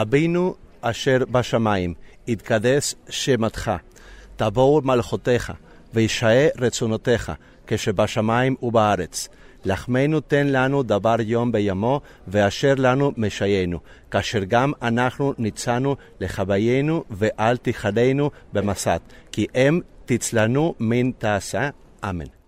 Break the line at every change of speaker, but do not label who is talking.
אבינו אשר בשמיים, יתקדס שמתך, תבואו מלכותיך, וישאה רצונותיך, כשבשמיים ובארץ. לחמנו תן לנו דבר יום בימו, ואשר לנו משיינו, כאשר גם אנחנו ניצאנו לחוויינו, ואל תיחדנו במסת, כי הם תצלנו מן תעשה. אמן.